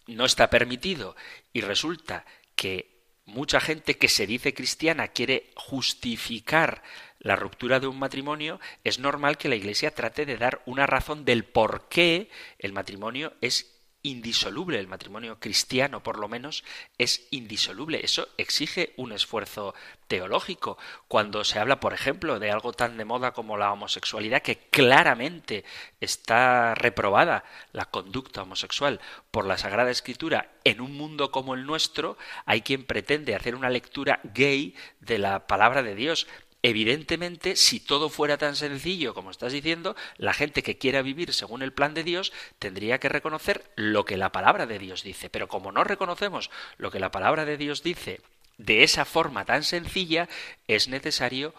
no está permitido y resulta que mucha gente que se dice cristiana quiere justificar la ruptura de un matrimonio, es normal que la Iglesia trate de dar una razón del por qué el matrimonio es indisoluble, el matrimonio cristiano por lo menos es indisoluble. Eso exige un esfuerzo teológico. Cuando se habla, por ejemplo, de algo tan de moda como la homosexualidad, que claramente está reprobada la conducta homosexual por la Sagrada Escritura, en un mundo como el nuestro, hay quien pretende hacer una lectura gay de la palabra de Dios Evidentemente, si todo fuera tan sencillo como estás diciendo, la gente que quiera vivir según el plan de Dios tendría que reconocer lo que la palabra de Dios dice. Pero como no reconocemos lo que la palabra de Dios dice de esa forma tan sencilla, es necesario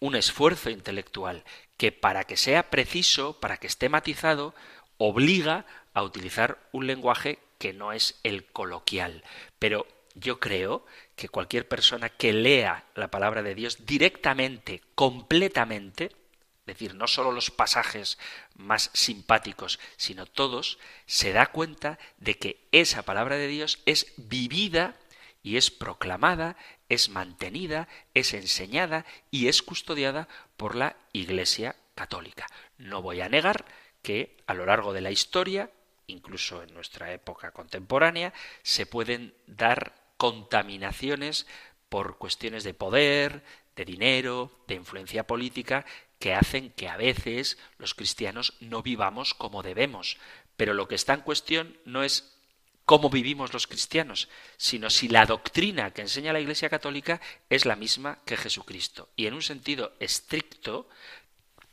un esfuerzo intelectual que para que sea preciso, para que esté matizado, obliga a utilizar un lenguaje que no es el coloquial. Pero yo creo que cualquier persona que lea la palabra de Dios directamente, completamente, es decir, no solo los pasajes más simpáticos, sino todos, se da cuenta de que esa palabra de Dios es vivida y es proclamada, es mantenida, es enseñada y es custodiada por la Iglesia católica. No voy a negar que a lo largo de la historia, incluso en nuestra época contemporánea, se pueden dar contaminaciones por cuestiones de poder, de dinero, de influencia política, que hacen que a veces los cristianos no vivamos como debemos. Pero lo que está en cuestión no es cómo vivimos los cristianos, sino si la doctrina que enseña la Iglesia Católica es la misma que Jesucristo. Y en un sentido estricto,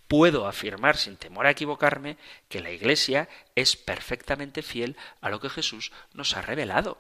puedo afirmar sin temor a equivocarme que la Iglesia es perfectamente fiel a lo que Jesús nos ha revelado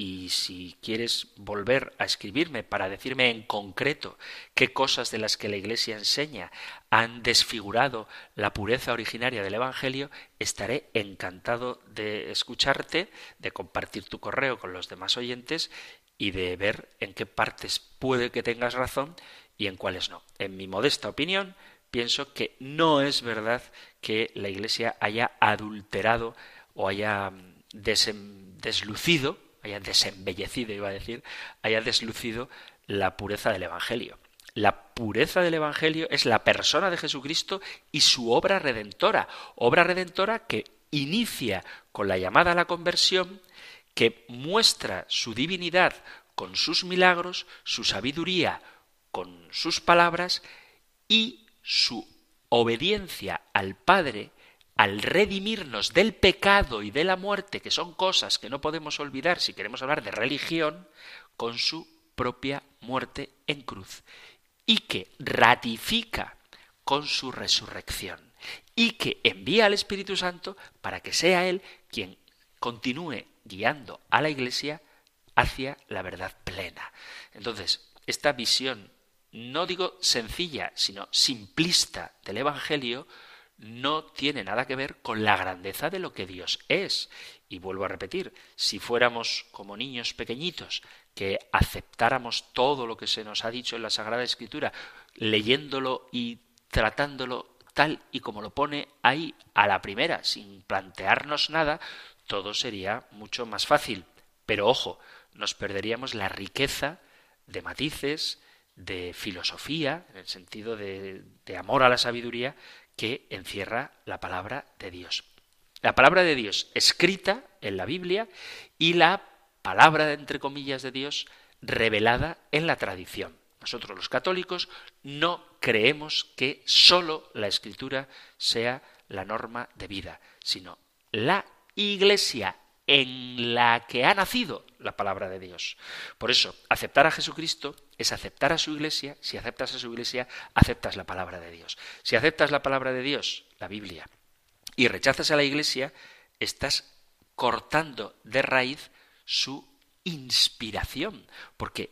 y si quieres volver a escribirme para decirme en concreto qué cosas de las que la Iglesia enseña han desfigurado la pureza originaria del Evangelio, estaré encantado de escucharte, de compartir tu correo con los demás oyentes y de ver en qué partes puede que tengas razón y en cuáles no. En mi modesta opinión, pienso que no es verdad que la Iglesia haya adulterado o haya deslucido haya desembellecido, iba a decir, haya deslucido la pureza del Evangelio. La pureza del Evangelio es la persona de Jesucristo y su obra redentora, obra redentora que inicia con la llamada a la conversión, que muestra su divinidad con sus milagros, su sabiduría con sus palabras y su obediencia al Padre al redimirnos del pecado y de la muerte, que son cosas que no podemos olvidar si queremos hablar de religión, con su propia muerte en cruz, y que ratifica con su resurrección, y que envía al Espíritu Santo para que sea Él quien continúe guiando a la Iglesia hacia la verdad plena. Entonces, esta visión, no digo sencilla, sino simplista del Evangelio, no tiene nada que ver con la grandeza de lo que Dios es. Y vuelvo a repetir, si fuéramos como niños pequeñitos, que aceptáramos todo lo que se nos ha dicho en la Sagrada Escritura, leyéndolo y tratándolo tal y como lo pone ahí a la primera, sin plantearnos nada, todo sería mucho más fácil. Pero ojo, nos perderíamos la riqueza de matices, de filosofía, en el sentido de, amor a la sabiduría, que encierra la palabra de Dios. La palabra de Dios escrita en la Biblia y la palabra, entre comillas, de Dios revelada en la tradición. Nosotros los católicos no creemos que sólo la escritura sea la norma de vida, sino la Iglesia en la que ha nacido la palabra de Dios. Por eso, aceptar a Jesucristo es aceptar a su iglesia. Si aceptas a su iglesia, aceptas la palabra de Dios. Si aceptas la palabra de Dios, la Biblia, y rechazas a la iglesia, estás cortando de raíz su inspiración. Porque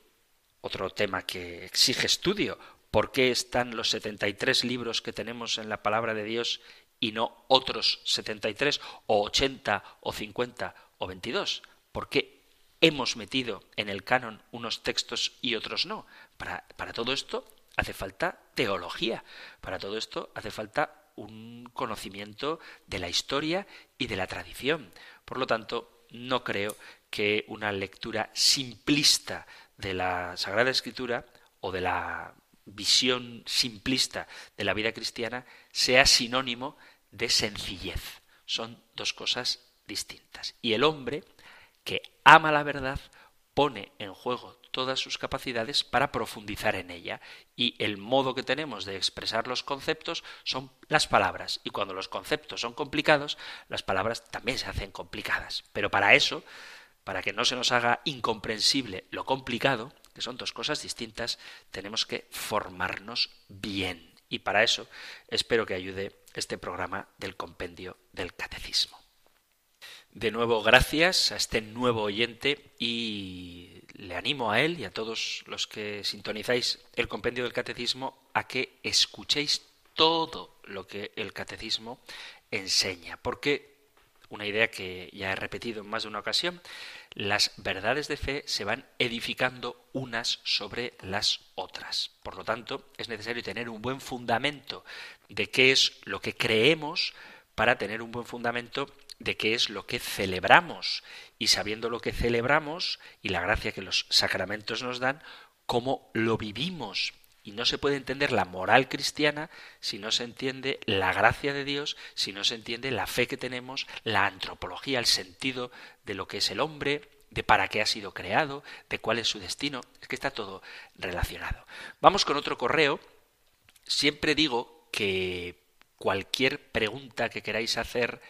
otro tema que exige estudio, ¿por qué están los 73 libros que tenemos en la palabra de Dios y no otros 73 o 80 o 50 o 22? ¿Por qué hemos metido en el canon unos textos y otros no? Para, para todo esto hace falta teología, para todo esto hace falta un conocimiento de la historia y de la tradición. Por lo tanto, no creo que una lectura simplista de la Sagrada Escritura o de la visión simplista de la vida cristiana sea sinónimo de sencillez. Son dos cosas distintas. Y el hombre que ama la verdad pone en juego todas sus capacidades para profundizar en ella. Y el modo que tenemos de expresar los conceptos son las palabras. Y cuando los conceptos son complicados, las palabras también se hacen complicadas. Pero para eso, para que no se nos haga incomprensible lo complicado, que son dos cosas distintas, tenemos que formarnos bien. Y para eso espero que ayude este programa del compendio del catecismo. De nuevo, gracias a este nuevo oyente y le animo a él y a todos los que sintonizáis el compendio del catecismo a que escuchéis todo lo que el catecismo enseña, porque una idea que ya he repetido en más de una ocasión, las verdades de fe se van edificando unas sobre las otras. Por lo tanto, es necesario tener un buen fundamento de qué es lo que creemos para tener un buen fundamento de qué es lo que celebramos y sabiendo lo que celebramos y la gracia que los sacramentos nos dan, cómo lo vivimos. Y no se puede entender la moral cristiana si no se entiende la gracia de Dios, si no se entiende la fe que tenemos, la antropología, el sentido de lo que es el hombre, de para qué ha sido creado, de cuál es su destino. Es que está todo relacionado. Vamos con otro correo. Siempre digo que cualquier pregunta que queráis hacer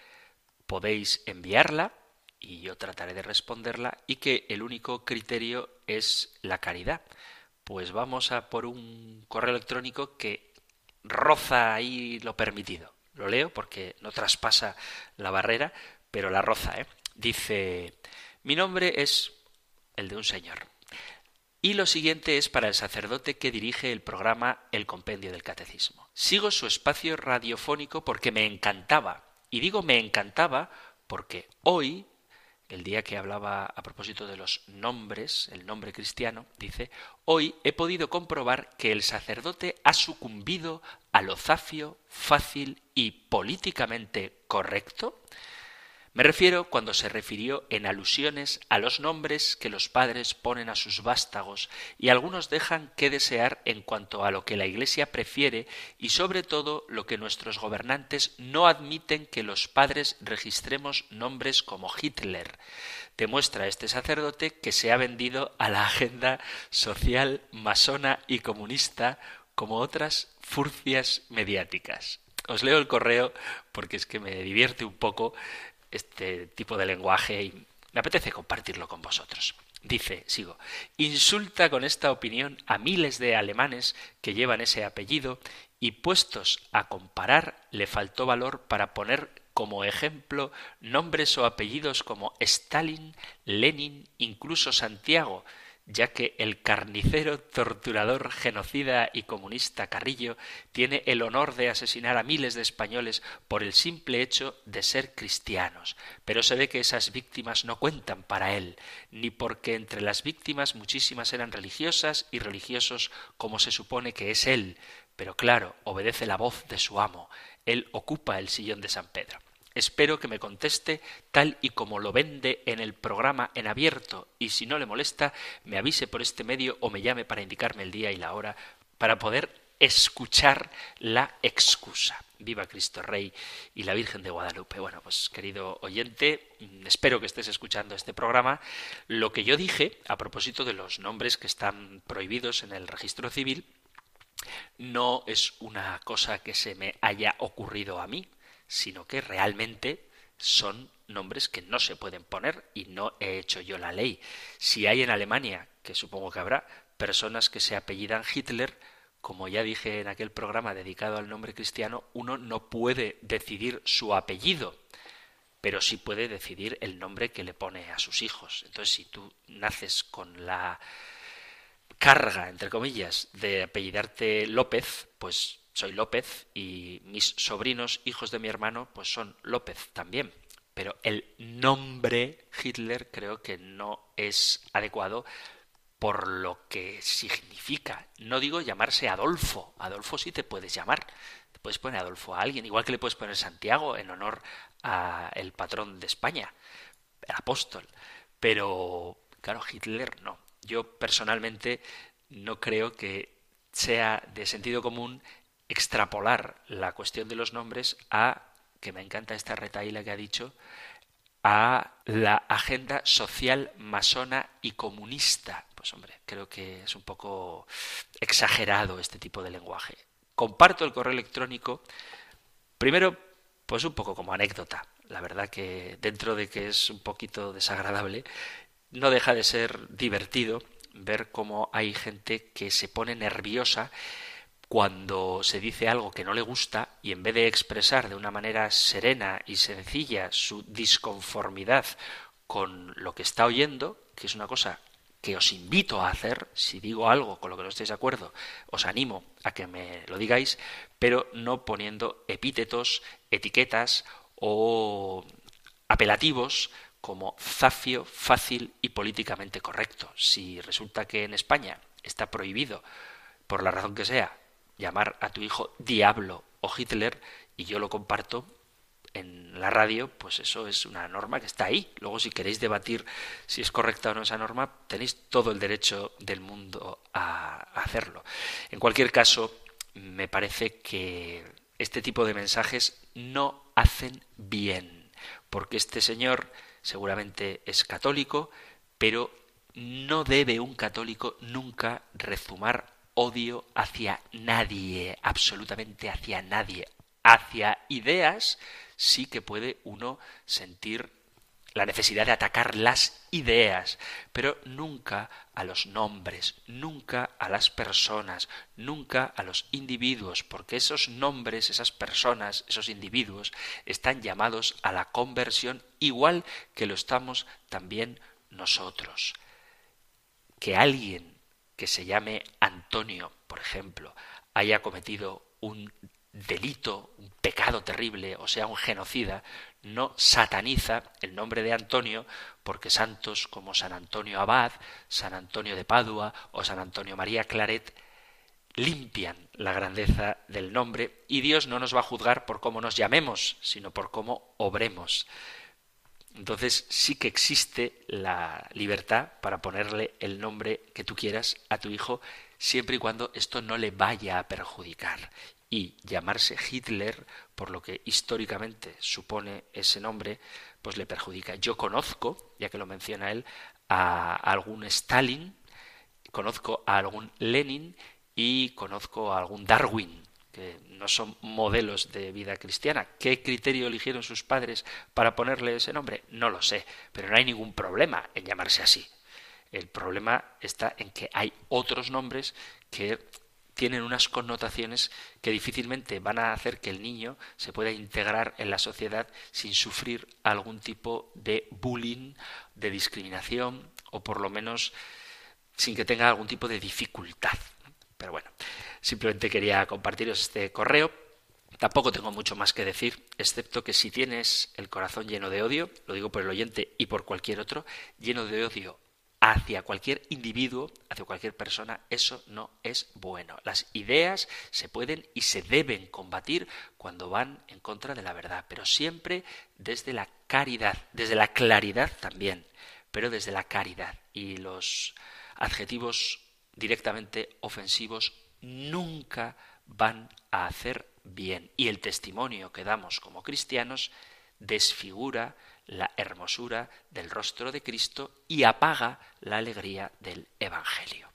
podéis enviarla y yo trataré de responderla y que el único criterio es la caridad. Pues vamos a por un correo electrónico que roza ahí lo permitido. Lo leo porque no traspasa la barrera, pero la roza. ¿eh? Dice, mi nombre es el de un señor. Y lo siguiente es para el sacerdote que dirige el programa El Compendio del Catecismo. Sigo su espacio radiofónico porque me encantaba y digo me encantaba porque hoy, el día que hablaba a propósito de los nombres, el nombre cristiano, dice, hoy he podido comprobar que el sacerdote ha sucumbido a lo zafio, fácil y políticamente correcto. Me refiero cuando se refirió en alusiones a los nombres que los padres ponen a sus vástagos y algunos dejan que desear en cuanto a lo que la Iglesia prefiere y sobre todo lo que nuestros gobernantes no admiten que los padres registremos nombres como Hitler. Demuestra este sacerdote que se ha vendido a la agenda social masona y comunista como otras furcias mediáticas. Os leo el correo porque es que me divierte un poco este tipo de lenguaje y me apetece compartirlo con vosotros. Dice, sigo, insulta con esta opinión a miles de alemanes que llevan ese apellido y puestos a comparar le faltó valor para poner como ejemplo nombres o apellidos como Stalin, Lenin, incluso Santiago, ya que el carnicero, torturador, genocida y comunista Carrillo tiene el honor de asesinar a miles de españoles por el simple hecho de ser cristianos. Pero se ve que esas víctimas no cuentan para él, ni porque entre las víctimas muchísimas eran religiosas y religiosos como se supone que es él. Pero claro, obedece la voz de su amo. Él ocupa el sillón de San Pedro. Espero que me conteste tal y como lo vende en el programa en abierto y si no le molesta me avise por este medio o me llame para indicarme el día y la hora para poder escuchar la excusa. Viva Cristo Rey y la Virgen de Guadalupe. Bueno, pues querido oyente, espero que estés escuchando este programa. Lo que yo dije a propósito de los nombres que están prohibidos en el registro civil no es una cosa que se me haya ocurrido a mí, sino que realmente son nombres que no se pueden poner y no he hecho yo la ley. Si hay en Alemania, que supongo que habrá, personas que se apellidan Hitler, como ya dije en aquel programa dedicado al nombre cristiano, uno no puede decidir su apellido, pero sí puede decidir el nombre que le pone a sus hijos. Entonces, si tú naces con la carga, entre comillas, de apellidarte López, pues soy López y mis sobrinos, hijos de mi hermano, pues son López también. Pero el nombre Hitler creo que no es adecuado por lo que significa. No digo llamarse Adolfo. Adolfo sí te puedes llamar. Te puedes poner Adolfo a alguien, igual que le puedes poner Santiago en honor a el patrón de España, el apóstol. Pero, claro, Hitler no. Yo personalmente no creo que sea de sentido común extrapolar la cuestión de los nombres a, que me encanta esta retaíla que ha dicho, a la agenda social masona y comunista. Pues hombre, creo que es un poco exagerado este tipo de lenguaje. Comparto el correo electrónico, primero, pues un poco como anécdota. La verdad que dentro de que es un poquito desagradable, no deja de ser divertido ver cómo hay gente que se pone nerviosa cuando se dice algo que no le gusta y en vez de expresar de una manera serena y sencilla su disconformidad con lo que está oyendo, que es una cosa que os invito a hacer, si digo algo con lo que no estéis de acuerdo, os animo a que me lo digáis, pero no poniendo epítetos, etiquetas o apelativos como zafio, fácil y políticamente correcto. Si resulta que en España está prohibido, por la razón que sea, llamar a tu hijo diablo o Hitler y yo lo comparto en la radio, pues eso es una norma que está ahí. Luego, si queréis debatir si es correcta o no esa norma, tenéis todo el derecho del mundo a hacerlo. En cualquier caso, me parece que este tipo de mensajes no hacen bien, porque este señor seguramente es católico, pero no debe un católico nunca rezumar odio hacia nadie, absolutamente hacia nadie. Hacia ideas sí que puede uno sentir la necesidad de atacar las ideas, pero nunca a los nombres, nunca a las personas, nunca a los individuos, porque esos nombres, esas personas, esos individuos están llamados a la conversión igual que lo estamos también nosotros. Que alguien que se llame Antonio, por ejemplo, haya cometido un delito, un pecado terrible, o sea, un genocida, no sataniza el nombre de Antonio porque santos como San Antonio Abad, San Antonio de Padua o San Antonio María Claret limpian la grandeza del nombre y Dios no nos va a juzgar por cómo nos llamemos, sino por cómo obremos. Entonces sí que existe la libertad para ponerle el nombre que tú quieras a tu hijo siempre y cuando esto no le vaya a perjudicar. Y llamarse Hitler, por lo que históricamente supone ese nombre, pues le perjudica. Yo conozco, ya que lo menciona él, a algún Stalin, conozco a algún Lenin y conozco a algún Darwin, que no son modelos de vida cristiana. ¿Qué criterio eligieron sus padres para ponerle ese nombre? No lo sé, pero no hay ningún problema en llamarse así. El problema está en que hay otros nombres que tienen unas connotaciones que difícilmente van a hacer que el niño se pueda integrar en la sociedad sin sufrir algún tipo de bullying, de discriminación o por lo menos sin que tenga algún tipo de dificultad. Pero bueno, simplemente quería compartiros este correo. Tampoco tengo mucho más que decir, excepto que si tienes el corazón lleno de odio, lo digo por el oyente y por cualquier otro, lleno de odio hacia cualquier individuo, hacia cualquier persona, eso no es bueno. Las ideas se pueden y se deben combatir cuando van en contra de la verdad, pero siempre desde la caridad, desde la claridad también, pero desde la caridad. Y los adjetivos directamente ofensivos nunca van a hacer bien. Y el testimonio que damos como cristianos desfigura la hermosura del rostro de Cristo y apaga la alegría del Evangelio.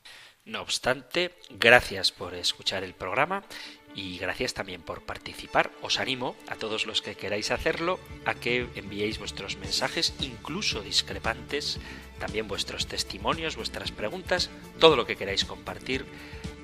No obstante, gracias por escuchar el programa y gracias también por participar. Os animo a todos los que queráis hacerlo a que enviéis vuestros mensajes, incluso discrepantes, también vuestros testimonios, vuestras preguntas, todo lo que queráis compartir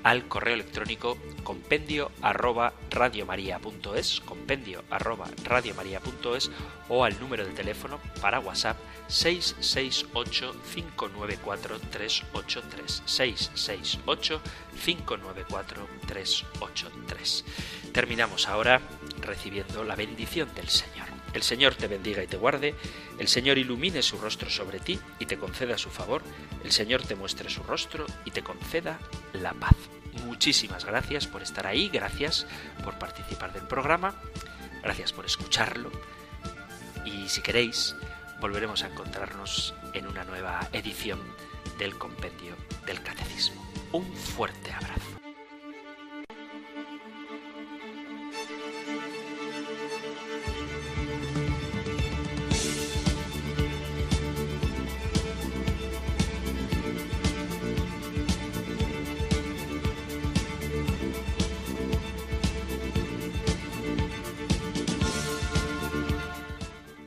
al correo electrónico compendio arroba radiomaria.es, compendio arroba radiomaria.es o al número de teléfono para WhatsApp 668 594 383 668 594 383. Terminamos ahora recibiendo la bendición del Señor. El Señor te bendiga y te guarde, el Señor ilumine su rostro sobre ti y te conceda su favor, el Señor te muestre su rostro y te conceda la paz. Muchísimas gracias por estar ahí, gracias por participar del programa, gracias por escucharlo y si queréis volveremos a encontrarnos en una nueva edición del Compendio del Catecismo. Un fuerte abrazo.